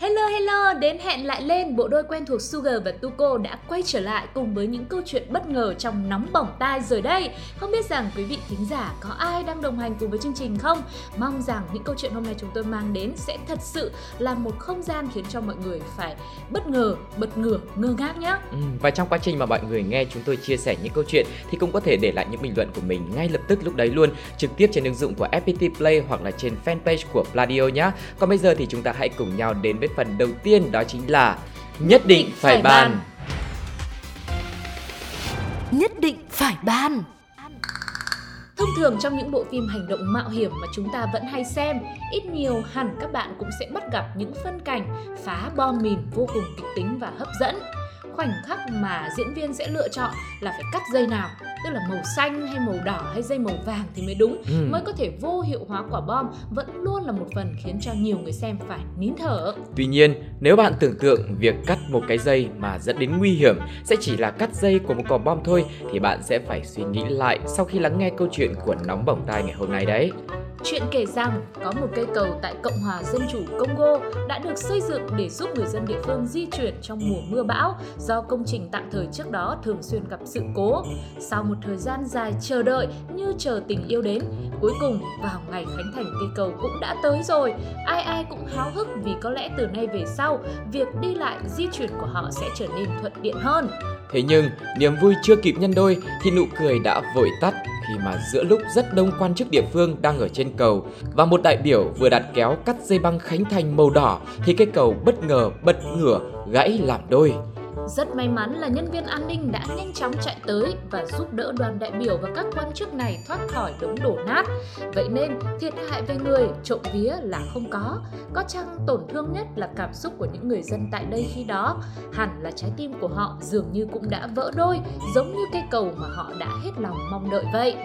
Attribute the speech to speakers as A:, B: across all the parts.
A: Hello hello, đến hẹn lại lên, bộ đôi quen thuộc Sugar và Tuko đã quay trở lại cùng với những câu chuyện bất ngờ trong nóng bỏng tai rồi đây. Không biết rằng quý vị thính giả có ai đang đồng hành cùng với chương trình không? Mong rằng những câu chuyện hôm nay chúng tôi mang đến sẽ thật sự là một không gian khiến cho mọi người phải bất ngờ, bật ngửa, ngơ ngác nhé.
B: Ừ, và trong quá trình mà mọi người nghe chúng tôi chia sẻ những câu chuyện thì cũng có thể để lại những bình luận của mình ngay lập tức lúc đấy luôn trực tiếp trên ứng dụng của FPT Play hoặc là trên fanpage của Pladio nhé. Còn bây giờ thì chúng ta hãy cùng nhau đến với phần đầu tiên đó chính là nhất định phải bàn.
C: Nhất định phải ban
A: Thông thường trong những bộ phim hành động mạo hiểm mà chúng ta vẫn hay xem, ít nhiều hẳn các bạn cũng sẽ bắt gặp những phân cảnh phá bom mìn vô cùng kịch tính và hấp dẫn. Khoảnh khắc mà diễn viên sẽ lựa chọn là phải cắt dây nào, tức là màu xanh hay màu đỏ hay dây màu vàng thì mới đúng,
B: Ừ.
A: mới có thể vô hiệu hóa quả bom vẫn luôn là một phần khiến cho nhiều người xem phải nín thở.
B: Tuy nhiên, nếu bạn tưởng tượng việc cắt một cái dây mà dẫn đến nguy hiểm sẽ chỉ là cắt dây của một quả bom thôi thì bạn sẽ phải suy nghĩ lại sau khi lắng nghe câu chuyện của nóng bỏng tai ngày hôm nay đấy.
A: Chuyện kể rằng có một cây cầu tại Cộng hòa Dân chủ Congo đã được xây dựng để giúp người dân địa phương di chuyển trong mùa mưa bão do công trình tạm thời trước đó thường xuyên gặp sự cố. Sau một thời gian dài chờ đợi như chờ tình yêu đến, cuối cùng vào ngày khánh thành cây cầu cũng đã tới rồi. Ai ai cũng háo hức vì có lẽ từ nay về sau, việc đi lại di chuyển của họ sẽ trở nên thuận tiện hơn.
B: Thế nhưng, niềm vui chưa kịp nhân đôi thì nụ cười đã vội tắt khi mà giữa lúc rất đông quan chức địa phương đang ở trên cầu và một đại biểu vừa đặt kéo cắt dây băng khánh thành màu đỏ thì cây cầu bất ngờ bật ngửa gãy làm đôi.
A: Rất may mắn là nhân viên an ninh đã nhanh chóng chạy tới và giúp đỡ đoàn đại biểu và các quan chức này thoát khỏi đống đổ nát. Vậy nên thiệt hại về người trộm vía là không có. Có chăng tổn thương nhất là cảm xúc của những người dân tại đây khi đó. Hẳn là trái tim của họ dường như cũng đã vỡ đôi giống như cây cầu mà họ đã hết lòng mong đợi vậy.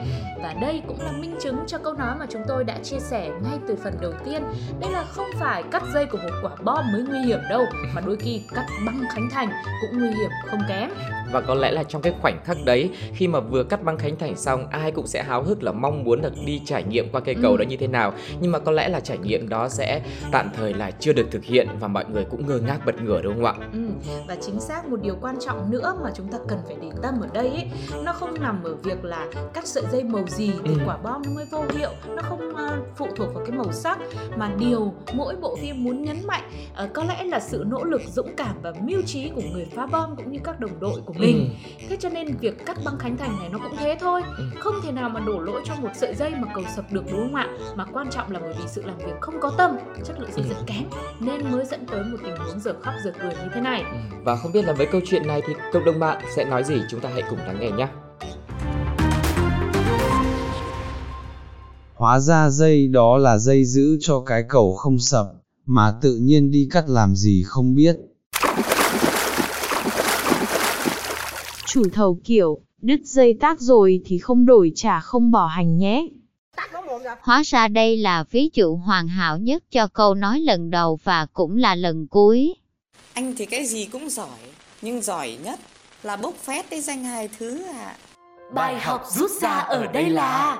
A: Và đây cũng là minh chứng cho câu nói mà chúng tôi đã chia sẻ ngay từ phần đầu tiên. Đây là không phải cắt dây của một quả bom mới nguy hiểm đâu, mà đôi khi cắt băng khánh thành cũng nguy hiểm không kém.
B: Và có lẽ là trong cái khoảnh khắc đấy khi mà vừa cắt băng khánh thành xong ai cũng sẽ háo hức là mong muốn được đi trải nghiệm qua cây cầu
A: Ừ.
B: đó như thế nào nhưng mà có lẽ là trải nghiệm đó sẽ tạm thời là chưa được thực hiện và mọi người cũng ngơ ngác bật ngửa đúng không ạ?
A: Ừ, và chính xác một điều quan trọng nữa mà chúng ta cần phải để tâm ở đây ấy, nó không nằm ở việc là cắt sợi dây màu gì thì
B: Ừ.
A: quả bom nó mới vô hiệu nó không ờ, phụ thuộc vào cái màu sắc mà điều mỗi bộ phim muốn nhấn mạnh ờ, có lẽ là sự nỗ lực dũng cảm và mưu trí của người phá bom cũng như các đồng đội của mình thế cho nên việc cắt băng khánh thành này nó cũng thế thôi
B: Ừ.
A: không thể nào mà đổ lỗi cho một sợi dây mà cầu sập được đúng không ạ mà quan trọng là bởi vì sự làm việc không có tâm chất lượng xây
B: Ừ.
A: dựng kém nên mới dẫn tới một tình huống giờ khóc giờ cười như thế này
B: Ừ. Và không biết là với câu chuyện này thì cộng đồng bạn sẽ nói gì chúng ta hãy cùng lắng nghe nhé.
D: Hóa ra dây đó là dây giữ cho cái cầu không sập, mà tự nhiên đi cắt làm gì không biết.
E: Chủ thầu kiểu, đứt dây tác rồi thì không đổi trả không bỏ hành nhé.
F: Hóa ra đây là ví dụ hoàn hảo nhất cho câu nói lần đầu và cũng là lần cuối.
G: Anh thì cái gì cũng giỏi, nhưng giỏi nhất là bốc phét cái danh hài thứ ạ.
C: Bài học rút ra ở đây là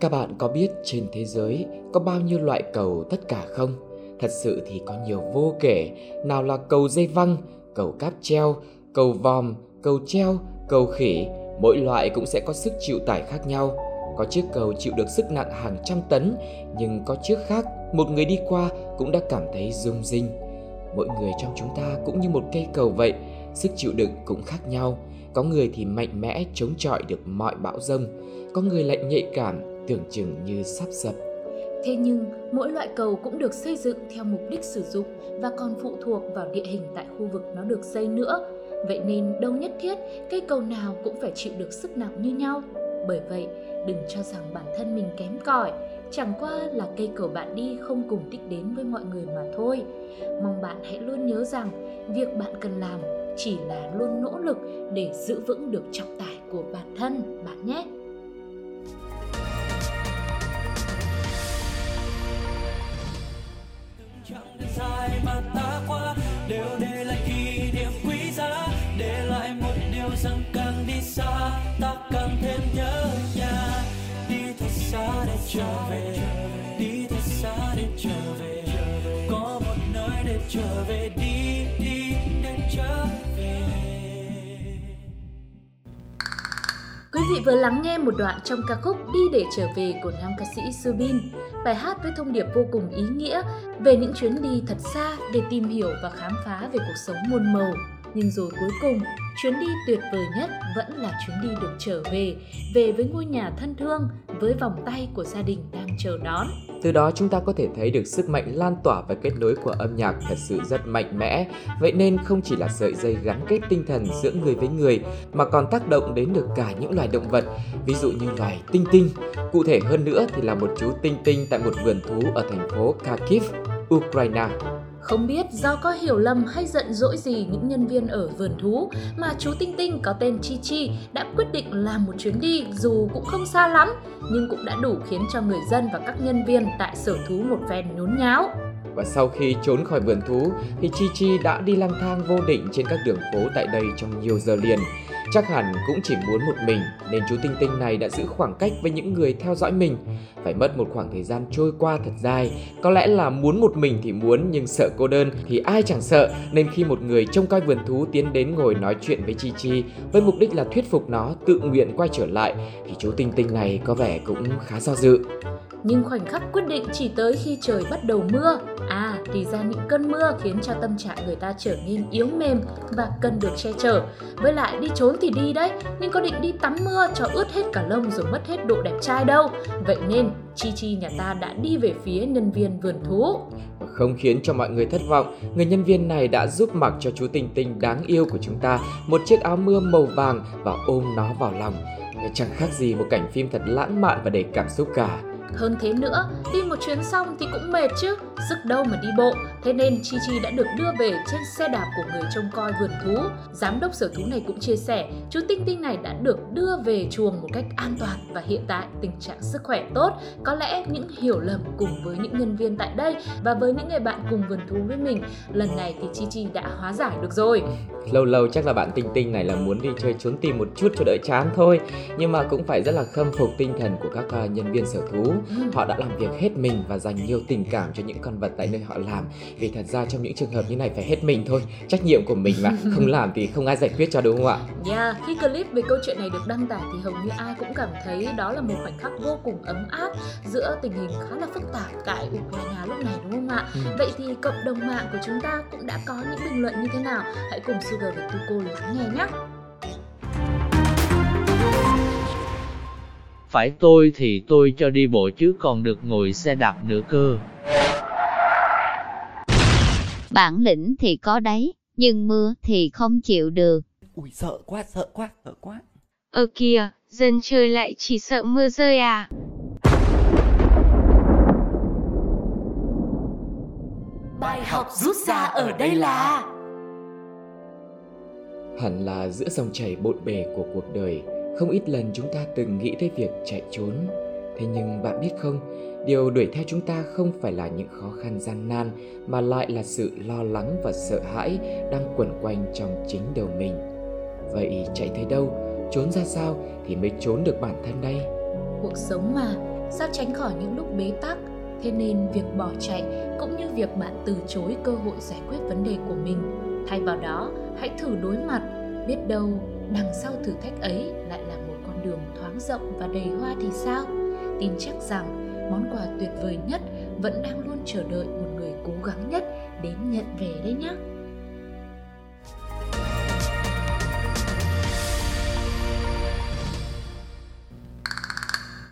B: Các bạn có biết trên thế giới có bao nhiêu loại cầu tất cả không? Thật sự thì có nhiều vô kể, nào là cầu dây văng, cầu cáp treo, cầu vòm, cầu treo, cầu khỉ, mỗi loại cũng sẽ có sức chịu tải khác nhau. Có chiếc cầu chịu được sức nặng hàng trăm tấn, nhưng có chiếc khác, một người đi qua cũng đã cảm thấy rung rinh. Mỗi người trong chúng ta cũng như một cây cầu vậy, sức chịu đựng cũng khác nhau. Có người thì mạnh mẽ chống chọi được mọi bão rông, có người lại nhạy cảm, tưởng chừng như sắp sập.
A: Thế nhưng, mỗi loại cầu cũng được xây dựng theo mục đích sử dụng và còn phụ thuộc vào địa hình tại khu vực nó được xây nữa. Vậy nên đâu nhất thiết cây cầu nào cũng phải chịu được sức nặng như nhau. Bởi vậy, đừng cho rằng bản thân mình kém cỏi, chẳng qua là cây cầu bạn đi không cùng đích đến với mọi người mà thôi. Mong bạn hãy luôn nhớ rằng việc bạn cần làm chỉ là luôn nỗ lực để giữ vững được trọng tải của bản thân bạn nhé. Vị vừa lắng nghe một đoạn trong ca khúc Đi để trở về của nam ca sĩ Subin. Bài hát với thông điệp vô cùng ý nghĩa về những chuyến đi thật xa để tìm hiểu và khám phá về cuộc sống muôn màu. Nhưng rồi cuối cùng, chuyến đi tuyệt vời nhất vẫn là chuyến đi được trở về, về với ngôi nhà thân thương, với vòng tay của gia đình đang chờ đón.
B: Từ đó chúng ta có thể thấy được sức mạnh lan tỏa và kết nối của âm nhạc thật sự rất mạnh mẽ. Vậy nên không chỉ là sợi dây gắn kết tinh thần giữa người với người mà còn tác động đến được cả những loài động vật, ví dụ như loài tinh tinh. Cụ thể hơn nữa thì là một chú tinh tinh tại một vườn thú ở thành phố Kharkiv, Ukraine.
A: Không biết do có hiểu lầm hay giận dỗi gì những nhân viên ở vườn thú, mà chú Tinh Tinh có tên Chi Chi đã quyết định làm một chuyến đi dù cũng không xa lắm, nhưng cũng đã đủ khiến cho người dân và các nhân viên tại sở thú một phen nhốn nháo.
B: Và sau khi trốn khỏi vườn thú thì Chi Chi đã đi lang thang vô định trên các đường phố tại đây trong nhiều giờ liền. Chắc hẳn cũng chỉ muốn một mình, nên chú Tinh Tinh này đã giữ khoảng cách với những người theo dõi mình. Phải mất một khoảng thời gian trôi qua thật dài. Có lẽ là muốn một mình thì muốn, nhưng sợ cô đơn thì ai chẳng sợ. Nên khi một người trông coi vườn thú tiến đến ngồi nói chuyện với Chi Chi, với mục đích là thuyết phục nó tự nguyện quay trở lại, thì chú Tinh Tinh này có vẻ cũng khá do dự.
A: Nhưng khoảnh khắc quyết định chỉ tới khi trời bắt đầu mưa. Thì ra những cơn mưa khiến cho tâm trạng người ta trở nên yếu mềm và cần được che chở. Với lại đi trốn thì đi đấy, nhưng có định đi tắm mưa cho ướt hết cả lông rồi mất hết độ đẹp trai đâu. Vậy nên, Chi Chi nhà ta đã đi về phía nhân viên vườn thú.
B: Không khiến cho mọi người thất vọng, người nhân viên này đã giúp mặc cho chú Tinh Tinh đáng yêu của chúng ta một chiếc áo mưa màu vàng và ôm nó vào lòng. Chẳng khác gì một cảnh phim thật lãng mạn và đầy cảm xúc cả.
A: Hơn thế nữa, đi một chuyến xong thì cũng mệt chứ, sức đâu mà đi bộ. Thế nên Chi Chi đã được đưa về trên xe đạp của người trông coi vườn thú. Giám đốc sở thú này cũng chia sẻ, chú Tinh Tinh này đã được đưa về chuồng một cách an toàn và hiện tại tình trạng sức khỏe tốt. Có lẽ những hiểu lầm cùng với những nhân viên tại đây và với những người bạn cùng vườn thú với mình, lần này thì Chi Chi đã hóa giải được rồi.
B: Lâu lâu chắc là bạn Tinh Tinh này là muốn đi chơi trốn tìm một chút cho đỡ chán thôi Nhưng mà cũng phải rất là khâm phục tinh thần của các à, nhân viên sở thú Họ đã làm việc hết mình và dành nhiều tình cảm cho những con vật tại nơi họ làm Vì thật ra trong những trường hợp như này phải hết mình thôi Trách nhiệm của mình mà, không làm thì không ai giải quyết cho đúng không ạ?
A: Yeah, khi clip về câu chuyện này được đăng tải thì hầu như ai cũng cảm thấy đó là một khoảnh khắc vô cùng ấm áp Giữa tình hình khá là phức tạp tại Ukraine lúc này đúng không ạ?
B: Ừ.
A: Vậy thì cộng đồng mạng của chúng ta cũng đã có những bình luận như thế nào? Hãy cùng Sugar và Tuko lắng nghe nhé!
H: Phải tôi thì tôi cho đi bộ chứ còn được ngồi xe đạp nữa cơ.
F: Bản lĩnh thì có đấy, nhưng mưa thì không chịu được.
G: Ui sợ quá, sợ quá, sợ quá.
E: Ở kìa, dân chơi lại chỉ sợ mưa rơi à.
C: Bài học rút ra ở đây là
B: Hẳn là giữa dòng chảy bộn bề của cuộc đời không ít lần chúng ta từng nghĩ tới việc chạy trốn. Thế nhưng bạn biết không Điều đuổi theo chúng ta không phải là những khó khăn gian nan Mà lại là sự lo lắng và sợ hãi Đang quẩn quanh trong chính đầu mình. Vậy chạy tới đâu? Trốn ra sao thì mới trốn được bản thân đây?
A: Cuộc sống mà, sao tránh khỏi những lúc bế tắc? Thế nên việc bỏ chạy cũng như việc bạn từ chối cơ hội giải quyết vấn đề của mình. Thay vào đó, hãy thử đối mặt Biết đâu đằng sau thử thách ấy lại là một con đường thoáng rộng và đầy hoa thì sao? Tin chắc rằng món quà tuyệt vời nhất vẫn đang luôn chờ đợi một người cố gắng nhất đến nhận về đấy nhé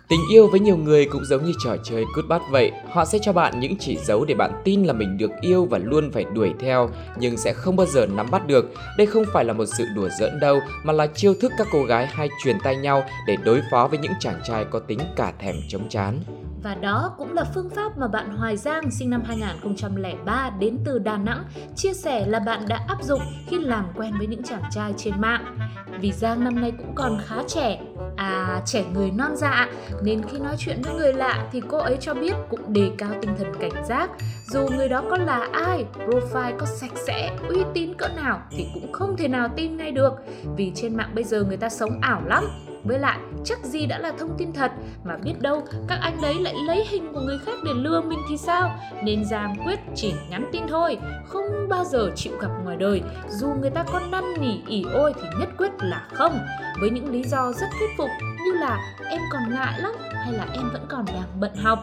B: Tình yêu với nhiều người cũng giống như trò chơi cút bắt vậy. Họ sẽ cho bạn những chỉ dấu để bạn tin là mình được yêu và luôn phải đuổi theo, Nhưng sẽ không bao giờ nắm bắt được. Đây không phải là một sự đùa giỡn đâu, Mà là chiêu thức các cô gái hay truyền tay nhau để đối phó với những chàng trai có tính cả thèm chống chán.
A: Và đó cũng là phương pháp mà bạn Hoài Giang sinh năm 2003 đến từ Đà Nẵng chia sẻ là bạn đã áp dụng khi làm quen với những chàng trai trên mạng. Vì Giang năm nay cũng còn khá trẻ, à trẻ người non dạ, nên khi nói chuyện với người lạ thì cô ấy cho biết cũng đề cao tinh thần cảnh giác. Dù người đó có là ai, profile có sạch sẽ, uy tín cỡ nào thì cũng không thể nào tin ngay được. Vì trên mạng bây giờ người ta sống ảo lắm, với lại, chắc gì đã là thông tin thật mà biết đâu các anh đấy lại lấy hình của người khác để lừa mình thì sao? Nên Giang quyết chỉ nhắn tin thôi, không bao giờ chịu gặp ngoài đời. Dù người ta có năn nỉ ỉ ôi thì nhất quyết là không. Với những lý do rất thuyết phục như là em còn ngại lắm hay là em vẫn còn đang bận học.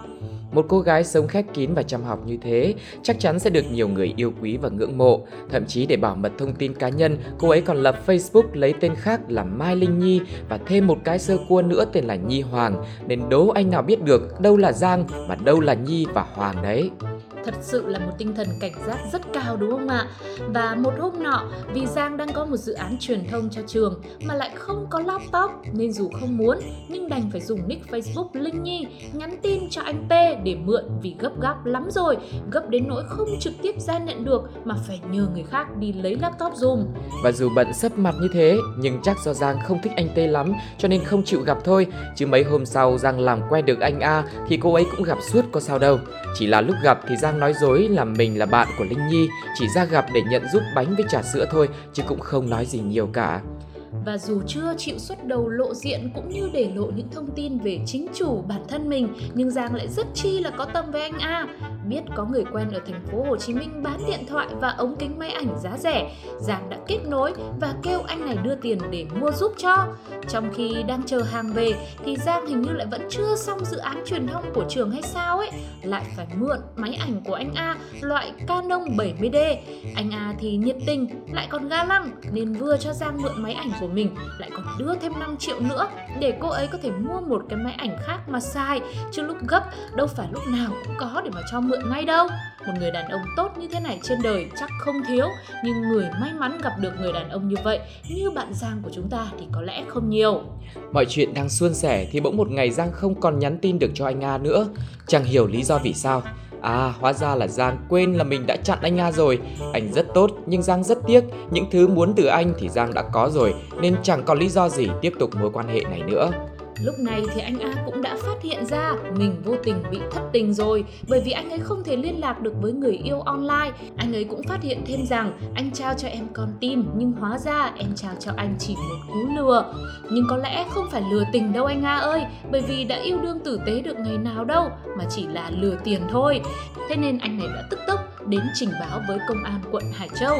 B: Một cô gái sống khép kín và chăm học như thế chắc chắn sẽ được nhiều người yêu quý và ngưỡng mộ. Thậm chí để bảo mật thông tin cá nhân, cô ấy còn lập Facebook lấy tên khác là Mai Linh Nhi và thêm một cái sơ cua nữa tên là Nhi Hoàng. Nên đố anh nào biết được đâu là Giang và đâu là Nhi và Hoàng đấy.
A: Thật sự là một tinh thần cảnh giác rất cao đúng không ạ? Và một hôm nọ, vì Giang đang có một dự án truyền thông cho trường mà lại không có laptop nên dù không muốn nhưng đành phải dùng nick Facebook Linh Nhi nhắn tin cho anh T để mượn vì gấp gáp lắm rồi, gấp đến nỗi không trực tiếp ra nhận được mà phải nhờ người khác đi lấy laptop dùm.
B: Và dù bận sấp mặt như thế, nhưng chắc do Giang không thích anh T lắm cho nên không chịu gặp thôi. Chứ mấy hôm sau Giang làm quen được anh A thì cô ấy cũng gặp suốt có sao đâu. Chỉ là lúc gặp thì Giang nói dối là mình là bạn của Linh Nhi, chỉ ra gặp để nhận giúp bánh với trà sữa thôi chứ cũng không nói gì nhiều cả.
A: Và dù chưa chịu xuất đầu lộ diện cũng như để lộ những thông tin về chính chủ bản thân mình, nhưng Giang lại rất chi là có tâm với anh A. Biết có người quen ở thành phố Hồ Chí Minh bán điện thoại và ống kính máy ảnh giá rẻ, Giang đã kết nối và kêu anh này đưa tiền để mua giúp cho. Trong khi đang chờ hàng về thì Giang hình như lại vẫn chưa xong dự án truyền thông của trường hay sao ấy, lại phải mượn máy ảnh của anh A loại Canon 70D. Anh A thì nhiệt tình, lại còn ga lăng nên vừa cho Giang mượn máy ảnh của mình, lại còn đưa thêm 5 triệu nữa để cô ấy có thể mua một cái máy ảnh khác mà sai. Chứ lúc gấp, đâu phải lúc nào cũng có để mà cho mượn ngay đâu. Một người đàn ông tốt như thế này trên đời chắc không thiếu. Nhưng người may mắn gặp được người đàn ông như vậy, như bạn Giang của chúng ta thì có lẽ không nhiều.
B: Mọi chuyện đang suôn sẻ thì bỗng một ngày Giang không còn nhắn tin được cho anh A nữa. Chẳng hiểu lý do vì sao À hóa ra là Giang quên là mình đã chặn anh nga rồi. Anh rất tốt, nhưng Giang rất tiếc. Những thứ muốn từ anh thì Giang đã có rồi, Nên chẳng còn lý do gì tiếp tục mối quan hệ này nữa.
A: Lúc này thì anh A cũng đã phát hiện ra mình vô tình bị thất tình rồi bởi vì anh ấy không thể liên lạc được với người yêu online. Anh ấy cũng phát hiện thêm rằng anh trao cho em con tim nhưng hóa ra em trao cho anh chỉ một cú lừa. Nhưng có lẽ không phải lừa tình đâu anh A ơi bởi vì đã yêu đương tử tế được ngày nào đâu mà chỉ là lừa tiền thôi. Thế nên anh này đã tức tốc đến trình báo với công an quận Hải Châu.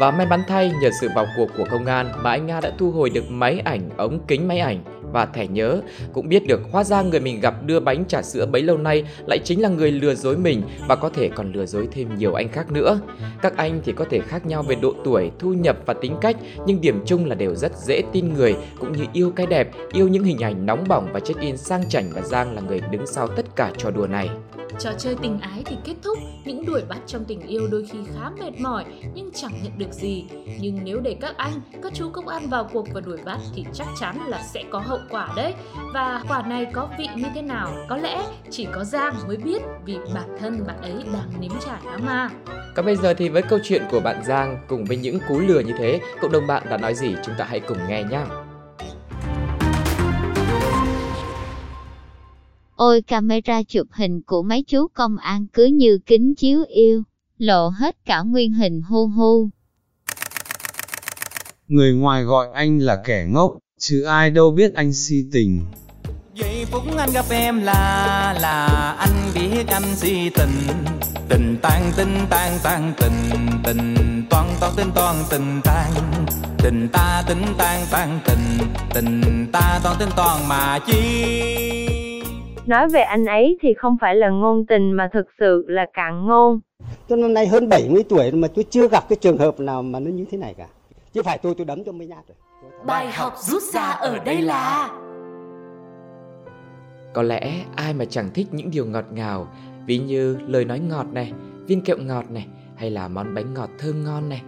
B: Và may mắn thay nhờ sự vào cuộc của công an mà anh Nga đã thu hồi được máy ảnh, ống kính máy ảnh và thẻ nhớ cũng biết được hóa ra người mình gặp đưa bánh trà sữa bấy lâu nay lại chính là người lừa dối mình và có thể còn lừa dối thêm nhiều anh khác nữa. Các anh thì có thể khác nhau về độ tuổi, thu nhập và tính cách nhưng điểm chung là đều rất dễ tin người cũng như yêu cái đẹp, yêu những hình ảnh nóng bỏng và check-in sang chảnh và Giang là người đứng sau tất cả trò đùa này.
A: Trò chơi tình ái thì kết thúc, những đuổi bắt trong tình yêu đôi khi khá mệt mỏi nhưng chẳng nhận được gì. Nhưng nếu để các anh, các chú công an vào cuộc và đuổi bắt thì chắc chắn là sẽ có hậu quả đấy. Và quả này có vị như thế nào? Có lẽ chỉ có Giang mới biết vì bản thân bạn ấy đang nếm trải lắm mà.
B: Còn bây giờ thì với câu chuyện của bạn Giang cùng với những cú lừa như thế, cộng đồng bạn đã nói gì chúng ta hãy cùng nghe nhé.
F: Ôi camera chụp hình của mấy chú công an cứ như kính chiếu yêu, lộ hết cả nguyên hình hu hu.
D: Người ngoài gọi anh là kẻ ngốc, chứ ai đâu biết anh si tình.
I: Giây phút anh gặp em là là anh biết anh si tình Tình tan tình tan tan tình Tình toan toan tình toan tình tan Tình ta tình tan tan tình Tình ta toan tình toan mà chi
E: Nói về anh ấy thì không phải là ngôn tình mà thực sự là cạn ngôn.
J: Tôi năm nay hơn 70 tuổi mà tôi chưa gặp cái trường hợp nào mà nó như thế này cả. Chứ phải tôi tôi đấm cho mấy nhát rồi.
C: Bài học rút ra ở đây là
B: Có lẽ ai mà chẳng thích những điều ngọt ngào, ví như lời nói ngọt này, viên kẹo ngọt này, hay là món bánh ngọt thơm ngon này.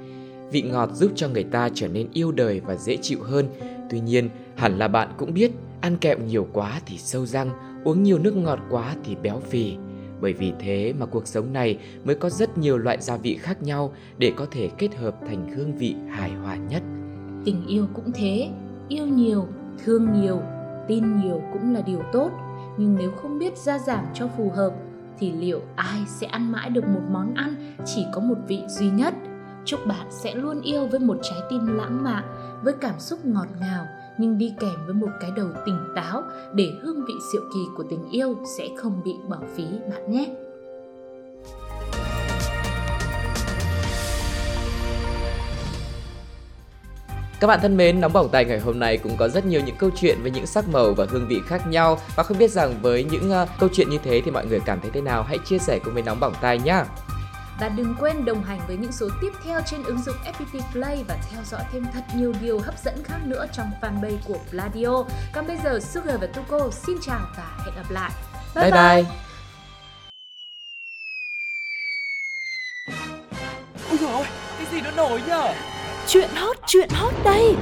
B: Vị ngọt giúp cho người ta trở nên yêu đời và dễ chịu hơn. Tuy nhiên, hẳn là bạn cũng biết, ăn kẹo nhiều quá thì sâu răng, uống nhiều nước ngọt quá thì béo phì. Bởi vì thế mà cuộc sống này mới có rất nhiều loại gia vị khác nhau để có thể kết hợp thành hương vị hài hòa nhất.
A: Tình yêu cũng thế, yêu nhiều, thương nhiều, tin nhiều cũng là điều tốt. Nhưng nếu không biết gia giảm cho phù hợp thì liệu ai sẽ ăn mãi được một món ăn chỉ có một vị duy nhất? Chúc bạn sẽ luôn yêu với một trái tim lãng mạn, với cảm xúc ngọt ngào nhưng đi kèm với một cái đầu tỉnh táo để hương vị diệu kỳ của tình yêu sẽ không bị bỏ phí bạn nhé.
B: Các bạn thân mến, nóng bỏng tay ngày hôm nay cũng có rất nhiều những câu chuyện với những sắc màu và hương vị khác nhau và không biết rằng với những uh, câu chuyện như thế thì mọi người cảm thấy thế nào? Hãy chia sẻ cùng với nóng bỏng tay nhé.
A: Và đừng quên đồng hành với những số tiếp theo trên ứng dụng FPT Play và theo dõi thêm thật nhiều điều hấp dẫn khác nữa trong fanpage của Pladio. Còn bây giờ Sugar và Tuko xin chào và hẹn gặp lại.
B: Bye bye. bye.
K: Ôi dồi ôi, cái gì nó nổi nhở?
C: Chuyện hot, chuyện hot đây.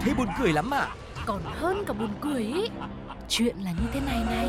K: Thế buồn cười lắm à?
C: Còn hơn cả buồn cười ý. Chuyện là như thế này này.